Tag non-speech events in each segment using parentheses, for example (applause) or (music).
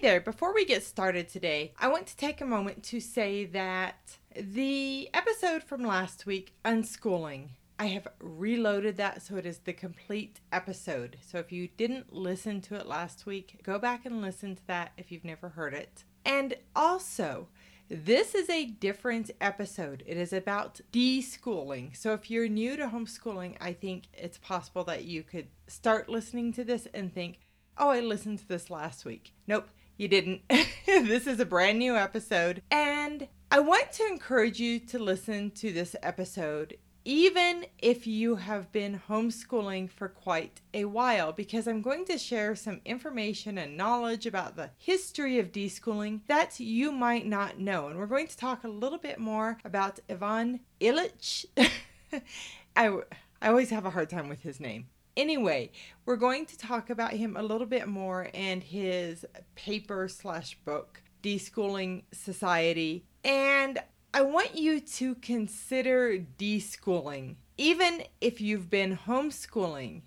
there, before we get started today, I want to take a moment to say that the episode from last week, Unschooling, I have reloaded that so it is the complete episode. So if you didn't listen to it last week, go back and listen to that if you've never heard it. And also, this is a different episode. It is about deschooling. So if you're new to homeschooling, I think it's possible that you could start listening to this and think, oh, I listened to this last week. Nope, you didn't. (laughs) this is a brand new episode. And I want to encourage you to listen to this episode even if you have been homeschooling for quite a while, because I'm going to share some information and knowledge about the history of deschooling that you might not know. And we're going to talk a little bit more about Ivan Illich. (laughs) I, I always have a hard time with his name. Anyway, we're going to talk about him a little bit more and his paper slash book, Deschooling Society. And I want you to consider deschooling, even if you've been homeschooling,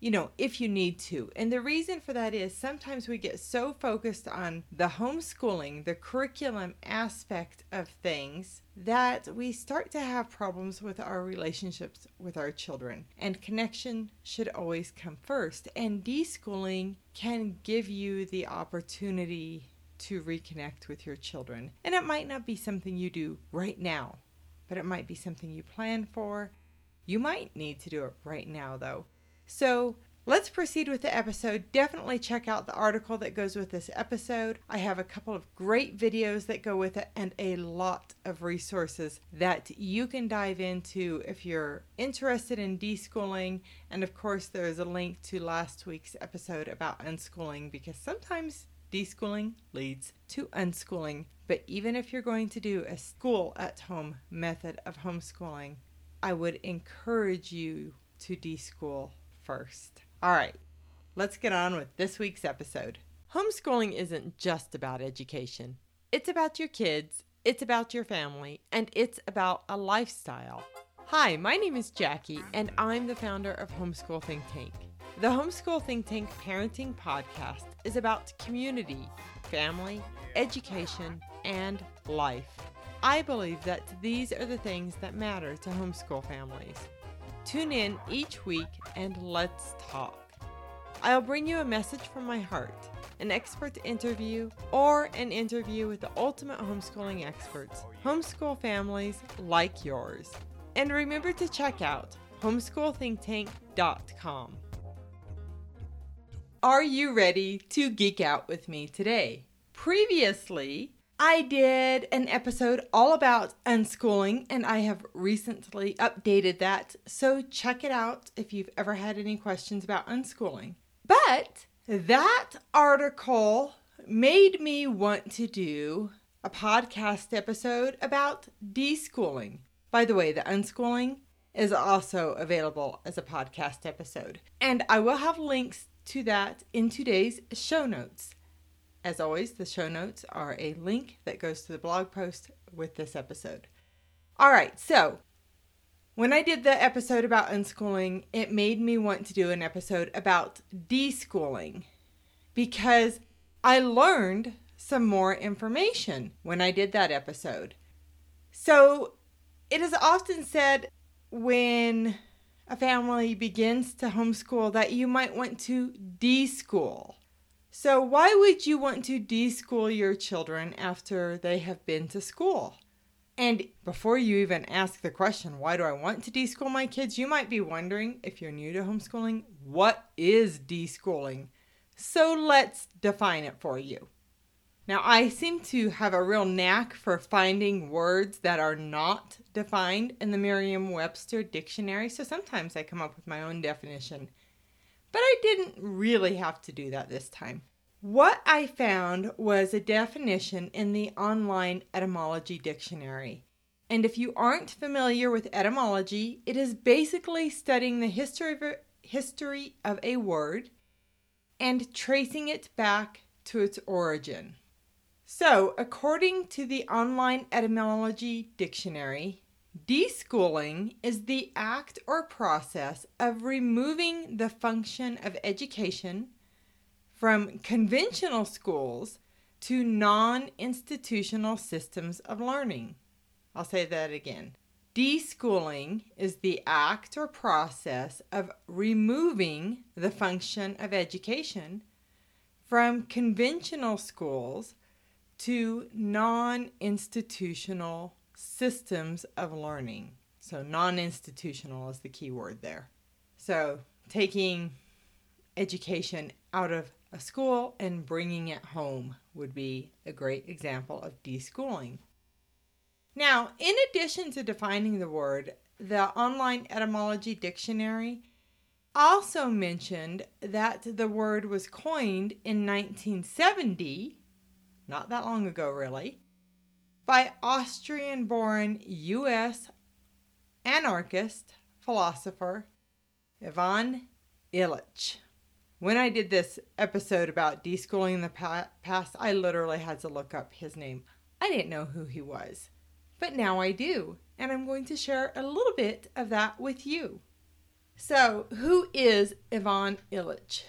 you know, if you need to. And the reason for that is sometimes we get so focused on the homeschooling, the curriculum aspect of things, that we start to have problems with our relationships with our children. And connection should always come first. And deschooling can give you the opportunity to reconnect with your children. And it might not be something you do right now, but it might be something you plan for. You might need to do it right now, though. So let's proceed with the episode. Definitely check out the article that goes with this episode. I have a couple of great videos that go with it and a lot of resources that you can dive into if you're interested in deschooling. And of course, there is a link to last week's episode about unschooling because sometimes deschooling leads to unschooling. But even if you're going to do a school at home method of homeschooling, I would encourage you to deschool first. All right, let's get on with this week's episode. Homeschooling isn't just about education, it's about your kids, it's about your family, and it's about a lifestyle. Hi, my name is Jackie, and I'm the founder of Homeschool Think Tank. The Homeschool Think Tank Parenting Podcast is about community, family, education, and life. I believe that these are the things that matter to homeschool families. Tune in each week and let's talk. I'll bring you a message from my heart, an expert interview, or an interview with the ultimate homeschooling experts, homeschool families like yours. And remember to check out homeschoolthinktank.com. Are you ready to geek out with me today? Previously, I did an episode all about unschooling, and I have recently updated that. So check it out if you've ever had any questions about unschooling. But that article made me want to do a podcast episode about deschooling. By the way, the unschooling is also available as a podcast episode. And I will have links to that in today's show notes. As always, the show notes are a link that goes to the blog post with this episode. All right, so when I did the episode about unschooling, it made me want to do an episode about deschooling because I learned some more information when I did that episode. So it is often said when a family begins to homeschool that you might want to deschool. So, why would you want to deschool your children after they have been to school? And before you even ask the question, why do I want to deschool my kids? You might be wondering, if you're new to homeschooling, what is deschooling? So, let's define it for you. Now, I seem to have a real knack for finding words that are not defined in the Merriam Webster dictionary, so sometimes I come up with my own definition. But I didn't really have to do that this time. What I found was a definition in the online etymology dictionary. And if you aren't familiar with etymology, it is basically studying the history of a, history of a word and tracing it back to its origin. So, according to the Online Etymology Dictionary, deschooling is the act or process of removing the function of education from conventional schools to non institutional systems of learning. I'll say that again. Deschooling is the act or process of removing the function of education from conventional schools to non institutional systems of learning. So, non institutional is the key word there. So, taking education out of a school and bringing it home would be a great example of deschooling. Now, in addition to defining the word, the online etymology dictionary also mentioned that the word was coined in 1970, not that long ago, really, by Austrian born U.S. anarchist philosopher Ivan Illich. When I did this episode about deschooling in the past, I literally had to look up his name. I didn't know who he was, but now I do, and I'm going to share a little bit of that with you. So, who is Ivan Illich?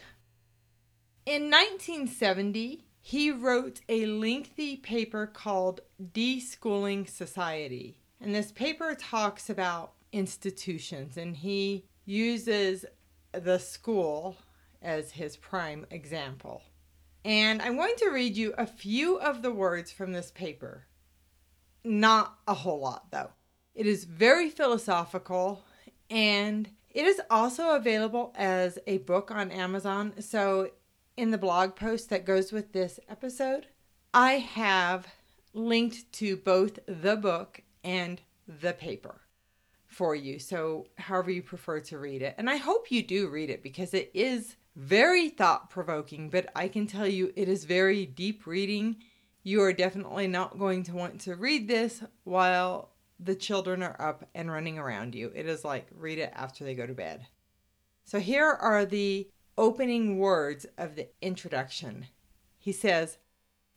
In 1970, he wrote a lengthy paper called Deschooling Society. And this paper talks about institutions, and he uses the school as his prime example. And I'm going to read you a few of the words from this paper. Not a whole lot, though. It is very philosophical and it is also available as a book on Amazon. So, in the blog post that goes with this episode, I have linked to both the book and the paper for you. So, however you prefer to read it. And I hope you do read it because it is very thought provoking, but I can tell you it is very deep reading. You are definitely not going to want to read this while the children are up and running around you. It is like read it after they go to bed. So here are the opening words of the introduction. He says,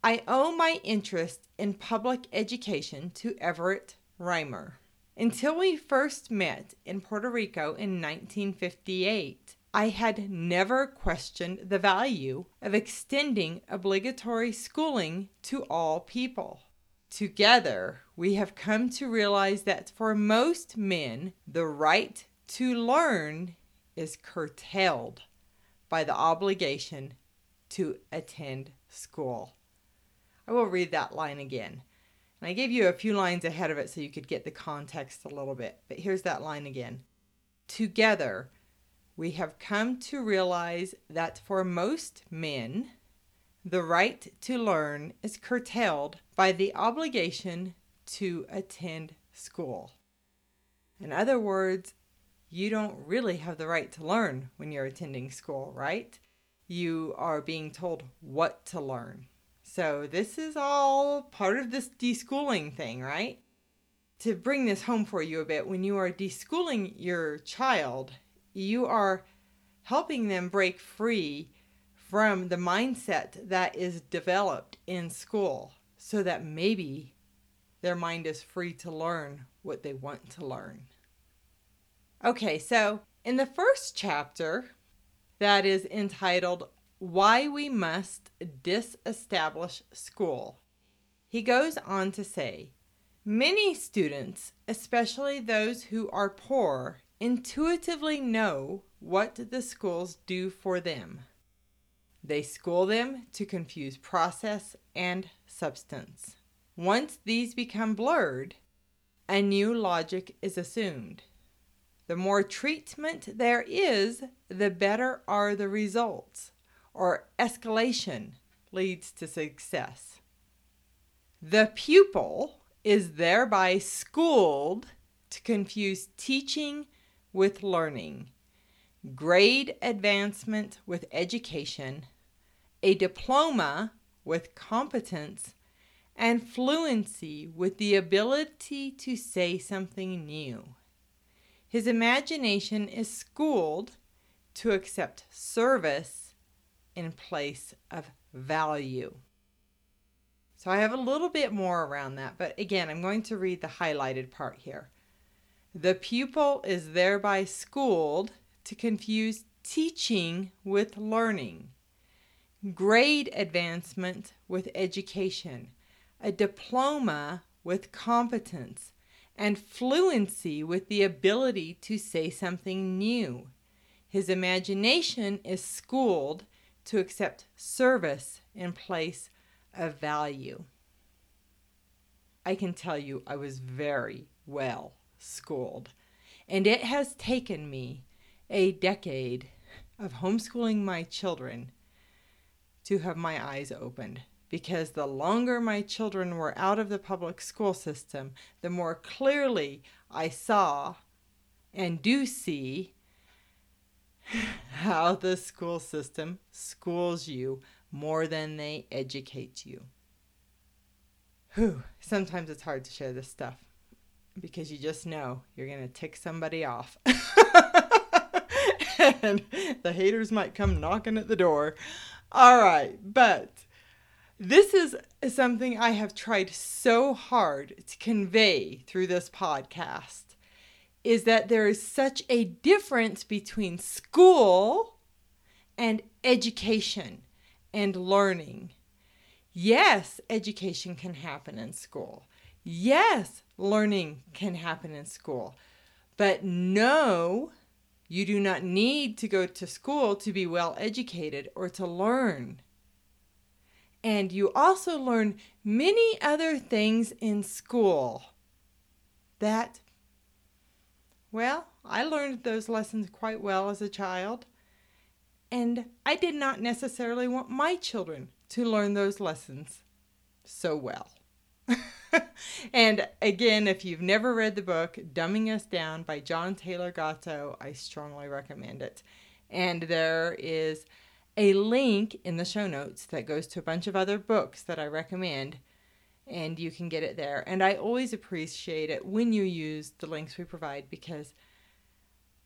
I owe my interest in public education to Everett Reimer. Until we first met in Puerto Rico in 1958, I had never questioned the value of extending obligatory schooling to all people. Together, we have come to realize that for most men, the right to learn is curtailed by the obligation to attend school. I will read that line again. And I gave you a few lines ahead of it so you could get the context a little bit. But here's that line again. Together, we have come to realize that for most men, the right to learn is curtailed by the obligation to attend school. In other words, you don't really have the right to learn when you're attending school, right? You are being told what to learn. So, this is all part of this deschooling thing, right? To bring this home for you a bit, when you are deschooling your child, you are helping them break free from the mindset that is developed in school so that maybe their mind is free to learn what they want to learn. Okay, so in the first chapter, that is entitled Why We Must Disestablish School, he goes on to say Many students, especially those who are poor, intuitively know what the schools do for them. They school them to confuse process and substance. Once these become blurred, a new logic is assumed. The more treatment there is, the better are the results, or escalation leads to success. The pupil is thereby schooled to confuse teaching with learning, grade advancement with education, a diploma with competence, and fluency with the ability to say something new. His imagination is schooled to accept service in place of value. So I have a little bit more around that, but again, I'm going to read the highlighted part here. The pupil is thereby schooled to confuse teaching with learning, grade advancement with education, a diploma with competence, and fluency with the ability to say something new. His imagination is schooled to accept service in place of value. I can tell you I was very well schooled, and it has taken me a decade of homeschooling my children to have my eyes opened. Because the longer my children were out of the public school system, the more clearly I saw and do see (laughs) how the school system schools you more than they educate you. Whew, sometimes it's hard to share this stuff because you just know you're going to tick somebody off. (laughs) and the haters might come knocking at the door. All right, but this is something I have tried so hard to convey through this podcast is that there is such a difference between school and education and learning. Yes, education can happen in school. Yes, learning can happen in school. But no, you do not need to go to school to be well educated or to learn. And you also learn many other things in school that, well, I learned those lessons quite well as a child. And I did not necessarily want my children to learn those lessons so well. (laughs) and again, if you've never read the book Dumbing Us Down by John Taylor Gatto, I strongly recommend it. And there is a link in the show notes that goes to a bunch of other books that I recommend, and you can get it there. And I always appreciate it when you use the links we provide because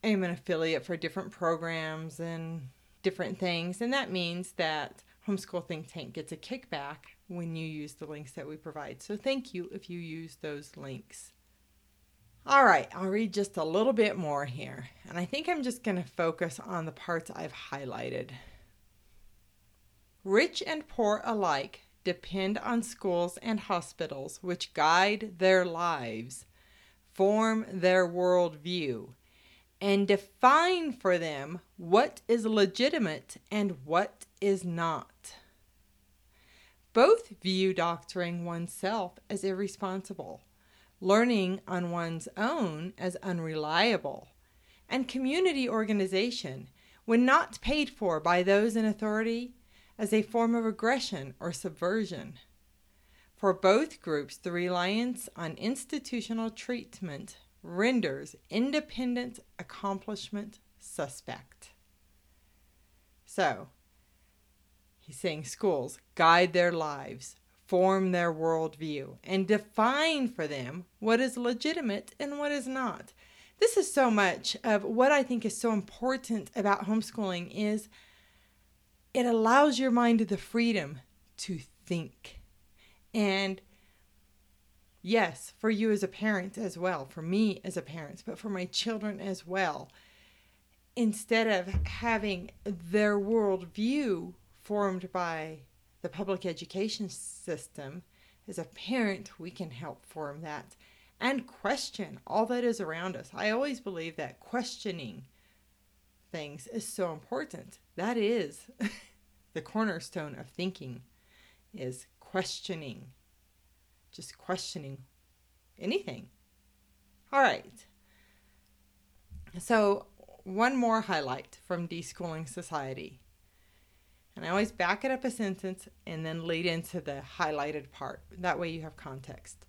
I'm an affiliate for different programs and different things, and that means that Homeschool Think Tank gets a kickback when you use the links that we provide. So thank you if you use those links. All right, I'll read just a little bit more here, and I think I'm just going to focus on the parts I've highlighted. Rich and poor alike depend on schools and hospitals which guide their lives, form their worldview, and define for them what is legitimate and what is not. Both view doctoring oneself as irresponsible, learning on one's own as unreliable, and community organization, when not paid for by those in authority, as a form of aggression or subversion. For both groups, the reliance on institutional treatment renders independent accomplishment suspect. So, He's saying schools guide their lives, form their worldview, and define for them what is legitimate and what is not. This is so much of what I think is so important about homeschooling is it allows your mind the freedom to think. And yes, for you as a parent as well, for me as a parent, but for my children as well. Instead of having their worldview formed by the public education system, as a parent, we can help form that and question all that is around us. I always believe that questioning things is so important. That is (laughs) the cornerstone of thinking is questioning. Just questioning anything. All right. So, one more highlight from Deschooling Society. And I always back it up a sentence and then lead into the highlighted part. That way you have context.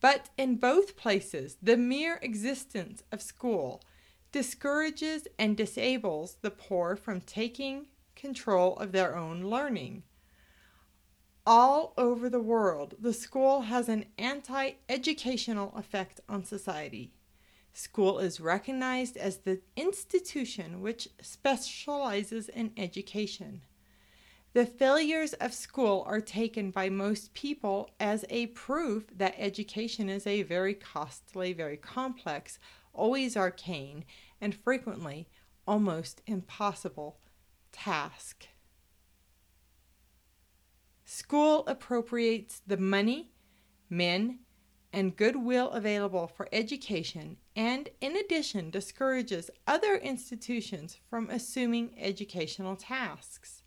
But in both places, the mere existence of school discourages and disables the poor from taking control of their own learning. All over the world, the school has an anti educational effect on society. School is recognized as the institution which specializes in education. The failures of school are taken by most people as a proof that education is a very costly, very complex, always arcane, and frequently almost impossible task. School appropriates the money, men, and goodwill available for education and, in addition, discourages other institutions from assuming educational tasks.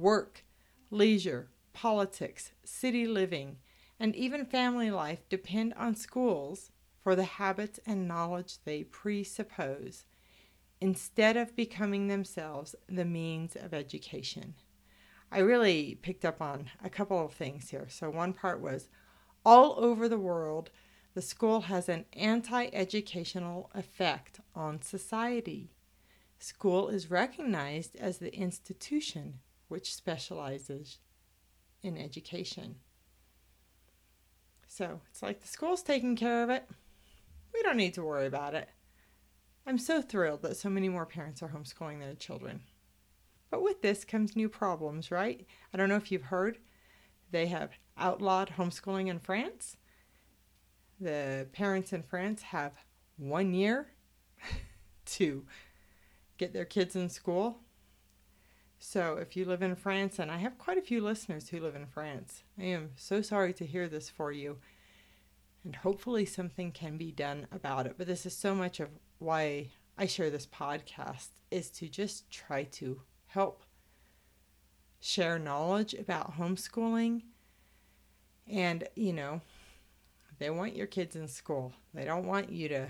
Work, leisure, politics, city living, and even family life depend on schools for the habits and knowledge they presuppose, instead of becoming themselves the means of education. I really picked up on a couple of things here. So, one part was all over the world, the school has an anti educational effect on society. School is recognized as the institution which specializes in education. So it's like the school's taking care of it. We don't need to worry about it. I'm so thrilled that so many more parents are homeschooling their children. But with this comes new problems, right? I don't know if you've heard, they have outlawed homeschooling in France. The parents in France have one year (laughs) to get their kids in school. So if you live in France, and I have quite a few listeners who live in France, I am so sorry to hear this for you. And hopefully something can be done about it. But this is so much of why I share this podcast is to just try to help share knowledge about homeschooling. And, you know, they want your kids in school, they don't want you to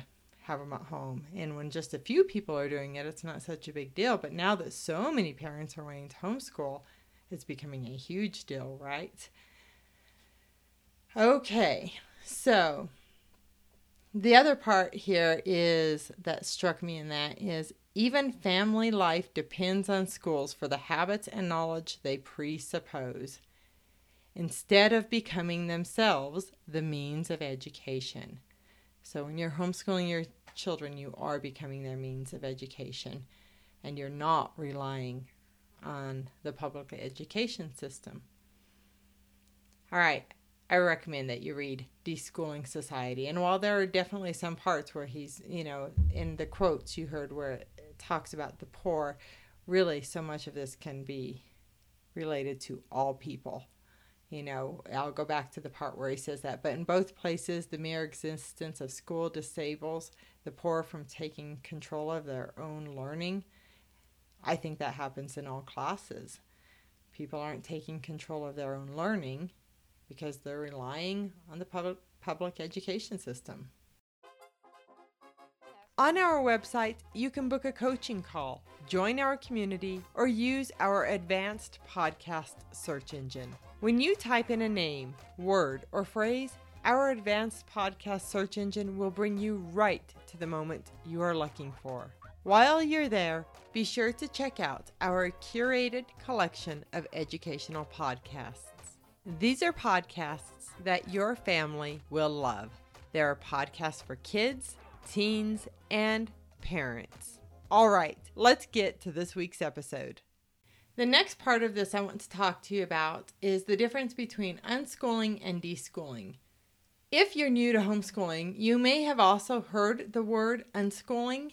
have them at home. And when just a few people are doing it, it's not such a big deal. But now that so many parents are wanting to homeschool, it's becoming a huge deal, right? Okay, so the other part here is that struck me in that is even family life depends on schools for the habits and knowledge they presuppose, instead of becoming themselves the means of education. So, when you're homeschooling your children, you are becoming their means of education, and you're not relying on the public education system. All right, I recommend that you read Deschooling Society. And while there are definitely some parts where he's, you know, in the quotes you heard where it talks about the poor, really so much of this can be related to all people. You know, I'll go back to the part where he says that. But in both places, the mere existence of school disables the poor from taking control of their own learning. I think that happens in all classes. People aren't taking control of their own learning because they're relying on the public, public education system. On our website, you can book a coaching call, join our community, or use our advanced podcast search engine. When you type in a name, word, or phrase, our advanced podcast search engine will bring you right to the moment you are looking for. While you're there, be sure to check out our curated collection of educational podcasts. These are podcasts that your family will love. There are podcasts for kids, teens, and parents. All right, let's get to this week's episode. The next part of this I want to talk to you about is the difference between unschooling and deschooling. If you're new to homeschooling, you may have also heard the word unschooling.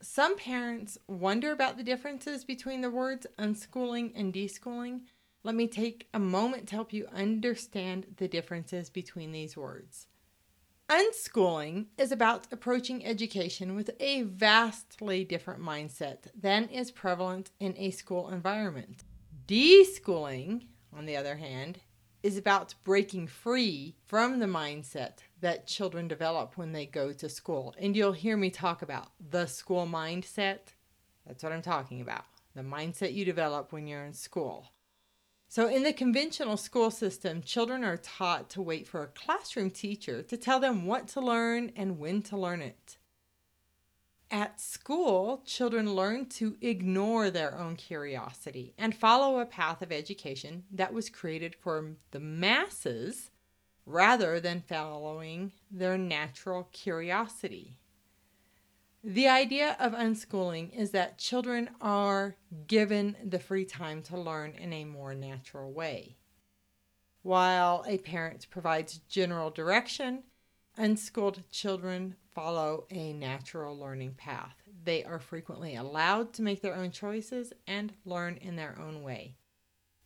Some parents wonder about the differences between the words unschooling and deschooling. Let me take a moment to help you understand the differences between these words. Unschooling is about approaching education with a vastly different mindset than is prevalent in a school environment. Deschooling, on the other hand, is about breaking free from the mindset that children develop when they go to school. And you'll hear me talk about the school mindset. That's what I'm talking about. The mindset you develop when you're in school. So, in the conventional school system, children are taught to wait for a classroom teacher to tell them what to learn and when to learn it. At school, children learn to ignore their own curiosity and follow a path of education that was created for the masses rather than following their natural curiosity. The idea of unschooling is that children are given the free time to learn in a more natural way. While a parent provides general direction, unschooled children follow a natural learning path. They are frequently allowed to make their own choices and learn in their own way.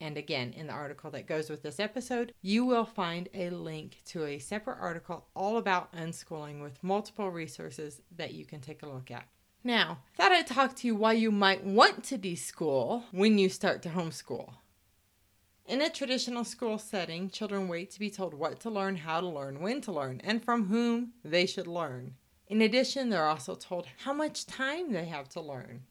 And again, in the article that goes with this episode, you will find a link to a separate article all about unschooling with multiple resources that you can take a look at. Now, I thought I'd talk to you why you might want to deschool when you start to homeschool. In a traditional school setting, children wait to be told what to learn, how to learn, when to learn, and from whom they should learn. In addition, they're also told how much time they have to learn.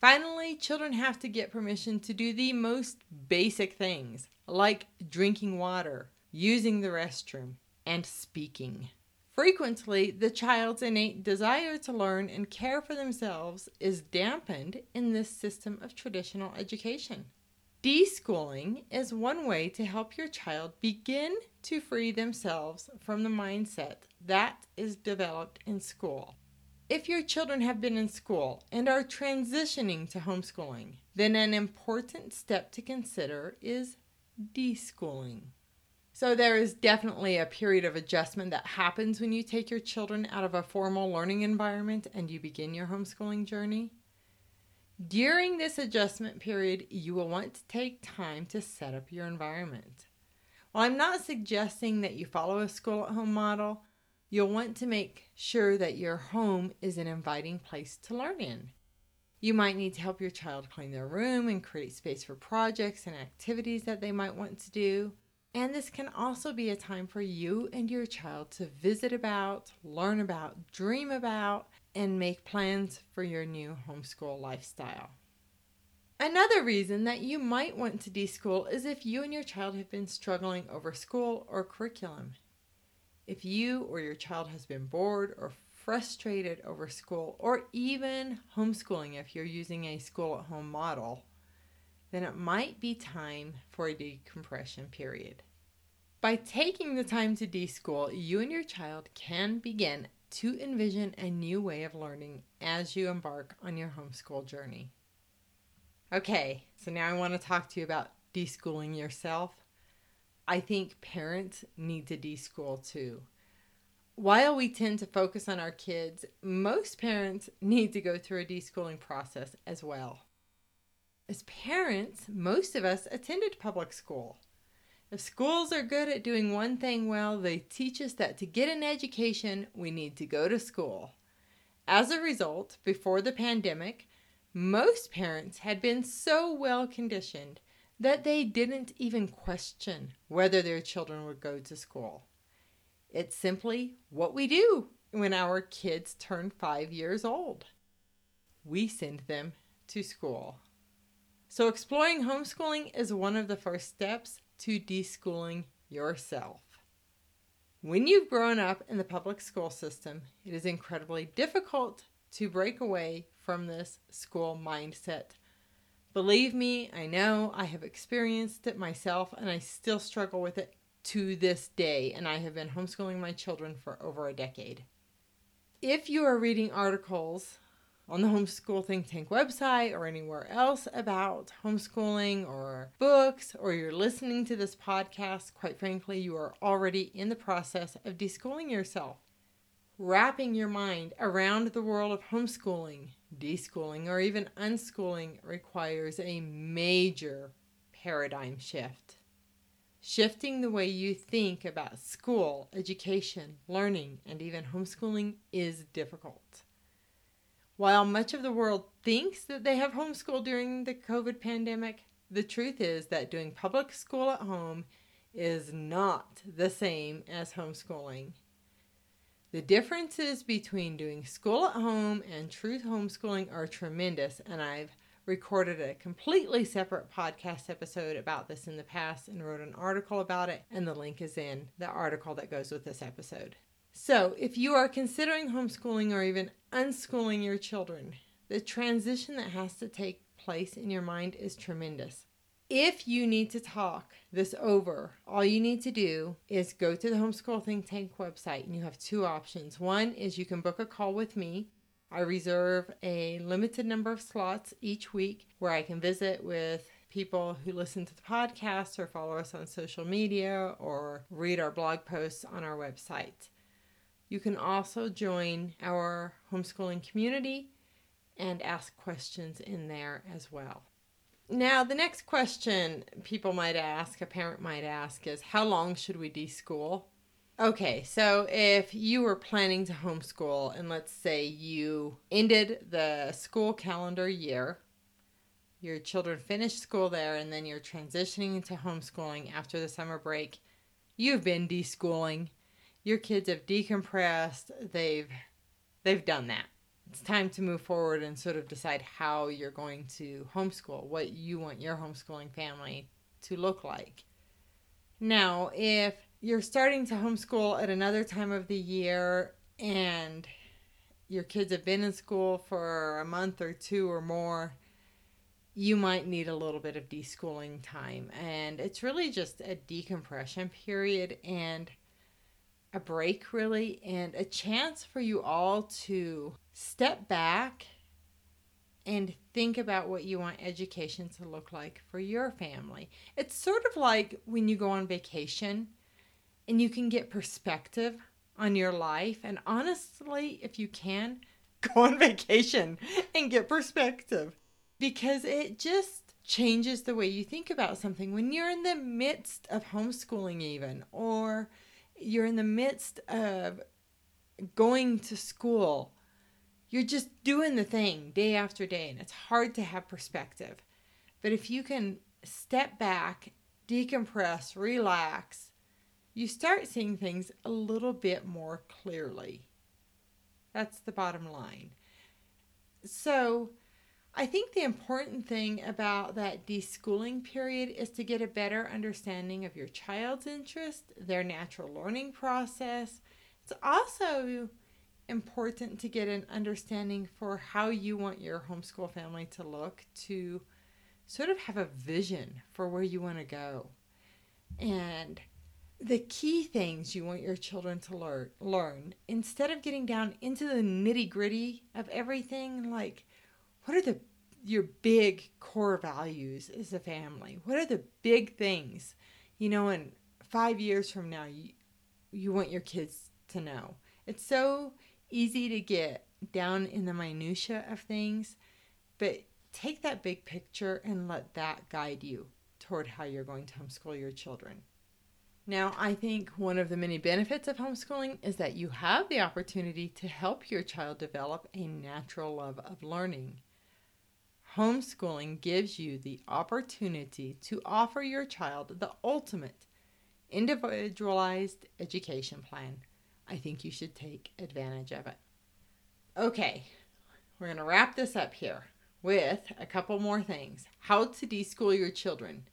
Finally, children have to get permission to do the most basic things, like drinking water, using the restroom, and speaking. Frequently, the child's innate desire to learn and care for themselves is dampened in this system of traditional education. Deschooling is one way to help your child begin to free themselves from the mindset that is developed in school. If your children have been in school and are transitioning to homeschooling, then an important step to consider is deschooling. So, there is definitely a period of adjustment that happens when you take your children out of a formal learning environment and you begin your homeschooling journey. During this adjustment period, you will want to take time to set up your environment. While I'm not suggesting that you follow a school at home model, you'll want to make sure that your home is an inviting place to learn in. You might need to help your child clean their room and create space for projects and activities that they might want to do. And this can also be a time for you and your child to visit about, learn about, dream about, and make plans for your new homeschool lifestyle. Another reason that you might want to deschool is if you and your child have been struggling over school or curriculum. If you or your child has been bored or frustrated over school or even homeschooling if you're using a school at home model, then it might be time for a decompression period. By taking the time to deschool, you and your child can begin to envision a new way of learning as you embark on your homeschool journey. Okay, so now I want to talk to you about deschooling yourself. I think parents need to deschool too. While we tend to focus on our kids, most parents need to go through a deschooling process as well. As parents, most of us attended public school. If schools are good at doing one thing well, they teach us that to get an education, we need to go to school. As a result, before the pandemic, most parents had been so well conditioned that they didn't even question whether their children would go to school. It's simply what we do when our kids turn five years old. We send them to school. So, exploring homeschooling is one of the first steps to deschooling yourself. When you've grown up in the public school system, it is incredibly difficult to break away from this school mindset. Believe me, I know I have experienced it myself and I still struggle with it to this day, and I have been homeschooling my children for over a decade. If you are reading articles on the Homeschool Think Tank website or anywhere else about homeschooling or books, or you're listening to this podcast, quite frankly, you are already in the process of deschooling yourself. Wrapping your mind around the world of homeschooling, deschooling, or even unschooling requires a major paradigm shift. Shifting the way you think about school, education, learning, and even homeschooling is difficult. While much of the world thinks that they have homeschooled during the COVID pandemic, the truth is that doing public school at home is not the same as homeschooling. The differences between doing school at home and truth homeschooling are tremendous, and I've recorded a completely separate podcast episode about this in the past and wrote an article about it, and the link is in the article that goes with this episode. So, if you are considering homeschooling or even unschooling your children, the transition that has to take place in your mind is tremendous. If you need to talk this over, all you need to do is go to the Homeschool Think Tank website and you have two options. One is you can book a call with me. I reserve a limited number of slots each week where I can visit with people who listen to the podcast or follow us on social media or read our blog posts on our website. You can also join our homeschooling community and ask questions in there as well. Now, the next question people might ask, a parent might ask, is how long should we deschool? Okay, so if you were planning to homeschool, and let's say you ended the school calendar year, your children finished school there, and then you're transitioning into homeschooling after the summer break, you've been deschooling. Your kids have decompressed. They've they've done that it's time to move forward and sort of decide how you're going to homeschool, what you want your homeschooling family to look like. Now, if you're starting to homeschool at another time of the year and your kids have been in school for a month or two or more, you might need a little bit of deschooling time. And it's really just a decompression period and a break, really, and a chance for you all to step back and think about what you want education to look like for your family. It's sort of like when you go on vacation and you can get perspective on your life. And honestly, if you can, (laughs) go on vacation and get perspective because it just changes the way you think about something. When you're in the midst of homeschooling, even, or you're in the midst of going to school you're just doing the thing day after day, and it's hard to have perspective. But if you can step back, decompress, relax, you start seeing things a little bit more clearly. That's the bottom line. So, I think the important thing about that deschooling period is to get a better understanding of your child's interest, their natural learning process. It's also important to get an understanding for how you want your homeschool family to look to sort of have a vision for where you want to go. And the key things you want your children to learn learn instead of getting down into the nitty-gritty of everything like what are the your big core values as a family? What are the big things? You know, in 5 years from now you you want your kids to know. It's so easy to get down in the minutia of things, but take that big picture and let that guide you toward how you're going to homeschool your children. Now, I think one of the many benefits of homeschooling is that you have the opportunity to help your child develop a natural love of learning. Homeschooling gives you the opportunity to offer your child the ultimate individualized education plan I think you should take advantage of it. Okay, we're going to wrap this up here with a couple more things. How to deschool your children.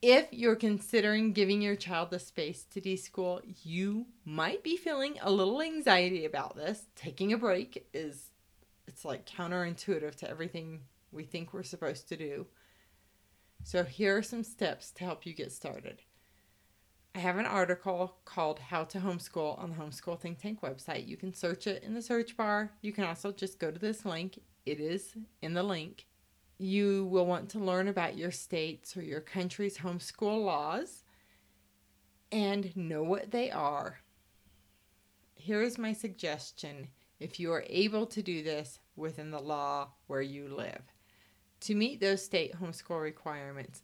If you're considering giving your child the space to deschool, you might be feeling a little anxiety about this. Taking a break is it's like counterintuitive to everything we think we're supposed to do. So here are some steps to help you get started. I have an article called How to Homeschool on the Homeschool Think Tank website. You can search it in the search bar. You can also just go to this link, it is in the link. You will want to learn about your state's or your country's homeschool laws and know what they are. Here is my suggestion if you are able to do this within the law where you live. To meet those state homeschool requirements,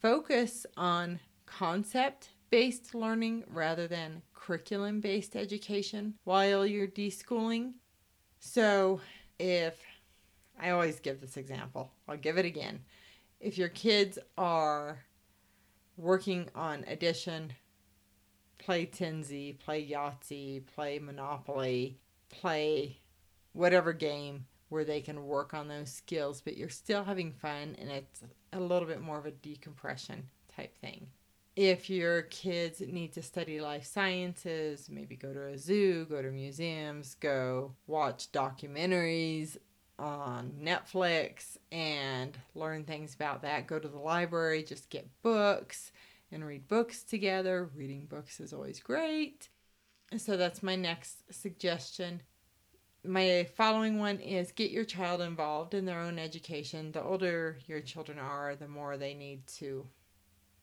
focus on concept based learning rather than curriculum based education while you're deschooling. So, if I always give this example, I'll give it again. If your kids are working on addition, play Tenzi, play Yahtzee, play Monopoly, play whatever game where they can work on those skills, but you're still having fun and it's a little bit more of a decompression type thing if your kids need to study life sciences, maybe go to a zoo, go to museums, go watch documentaries on Netflix and learn things about that. Go to the library, just get books and read books together. Reading books is always great. So that's my next suggestion. My following one is get your child involved in their own education. The older your children are, the more they need to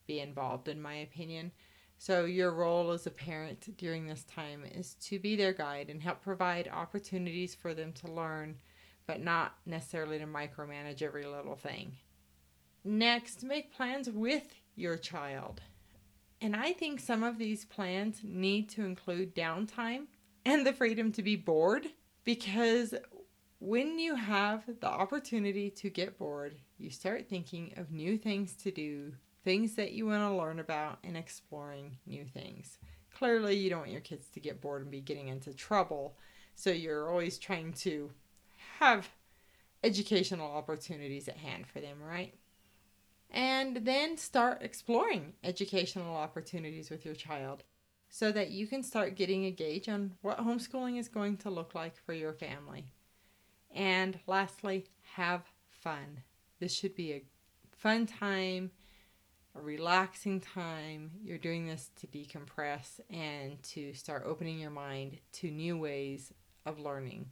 be involved, in my opinion. So, your role as a parent during this time is to be their guide and help provide opportunities for them to learn, but not necessarily to micromanage every little thing. Next, make plans with your child. And I think some of these plans need to include downtime and the freedom to be bored because when you have the opportunity to get bored, you start thinking of new things to do, things that you want to learn about, and exploring new things. Clearly, you don't want your kids to get bored and be getting into trouble, so you're always trying to have educational opportunities at hand for them, right? And then start exploring educational opportunities with your child so that you can start getting a gauge on what homeschooling is going to look like for your family. And lastly, have fun. This should be a fun time, a relaxing time. You're doing this to decompress and to start opening your mind to new ways of learning.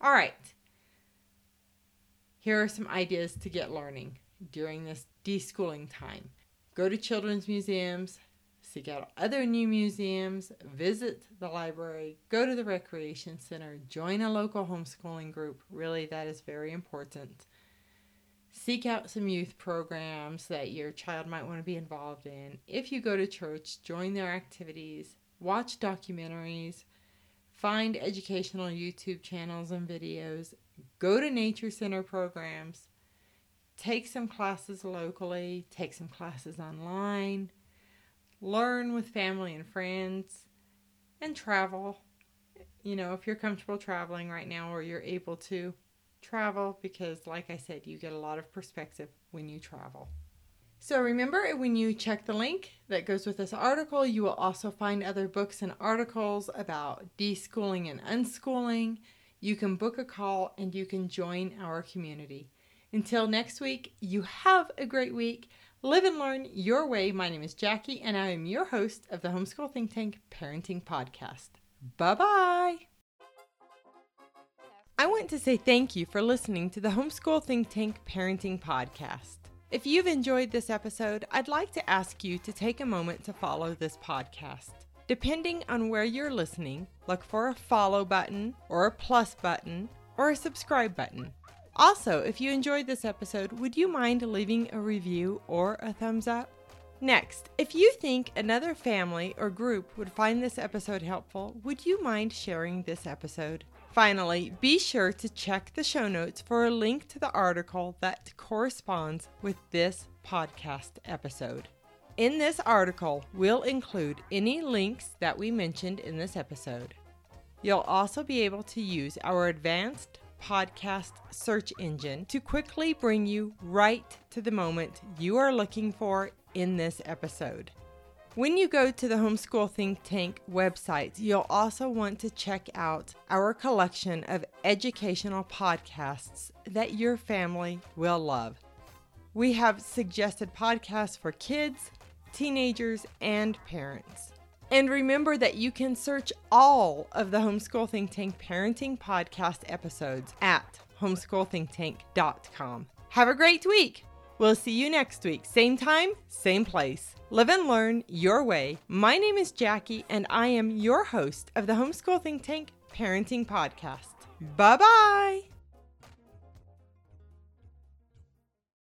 All right. Here are some ideas to get learning during this deschooling time. Go to children's museums, seek out other new museums, visit the library, go to the recreation center, join a local homeschooling group. Really, that is very important. Seek out some youth programs that your child might want to be involved in. If you go to church, join their activities, watch documentaries, find educational YouTube channels and videos, go to nature center programs, take some classes locally, take some classes online learn with family and friends, and travel. You know, if you're comfortable traveling right now or you're able to, travel because, like I said, you get a lot of perspective when you travel. So remember, when you check the link that goes with this article, you will also find other books and articles about deschooling and unschooling. You can book a call and you can join our community. Until next week, you have a great week. Live and learn your way. My name is Jackie, and I am your host of the Homeschool Think Tank Parenting Podcast. Bye bye. I want to say thank you for listening to the Homeschool Think Tank Parenting Podcast. If you've enjoyed this episode, I'd like to ask you to take a moment to follow this podcast. Depending on where you're listening, look for a follow button, or a plus button, or a subscribe button. Also, if you enjoyed this episode, would you mind leaving a review or a thumbs up? Next, if you think another family or group would find this episode helpful, would you mind sharing this episode? Finally, be sure to check the show notes for a link to the article that corresponds with this podcast episode. In this article, we'll include any links that we mentioned in this episode. You'll also be able to use our advanced podcast search engine to quickly bring you right to the moment you are looking for in this episode. When you go to the Homeschool Think Tank website, you'll also want to check out our collection of educational podcasts that your family will love. We have suggested podcasts for kids, teenagers, and parents. And remember that you can search all of the Homeschool Think Tank parenting podcast episodes at homeschoolthinktank.com. Have a great week. We'll see you next week, same time, same place. Live and learn your way. My name is Jackie, and I am your host of the Homeschool Think Tank Parenting Podcast. Bye bye.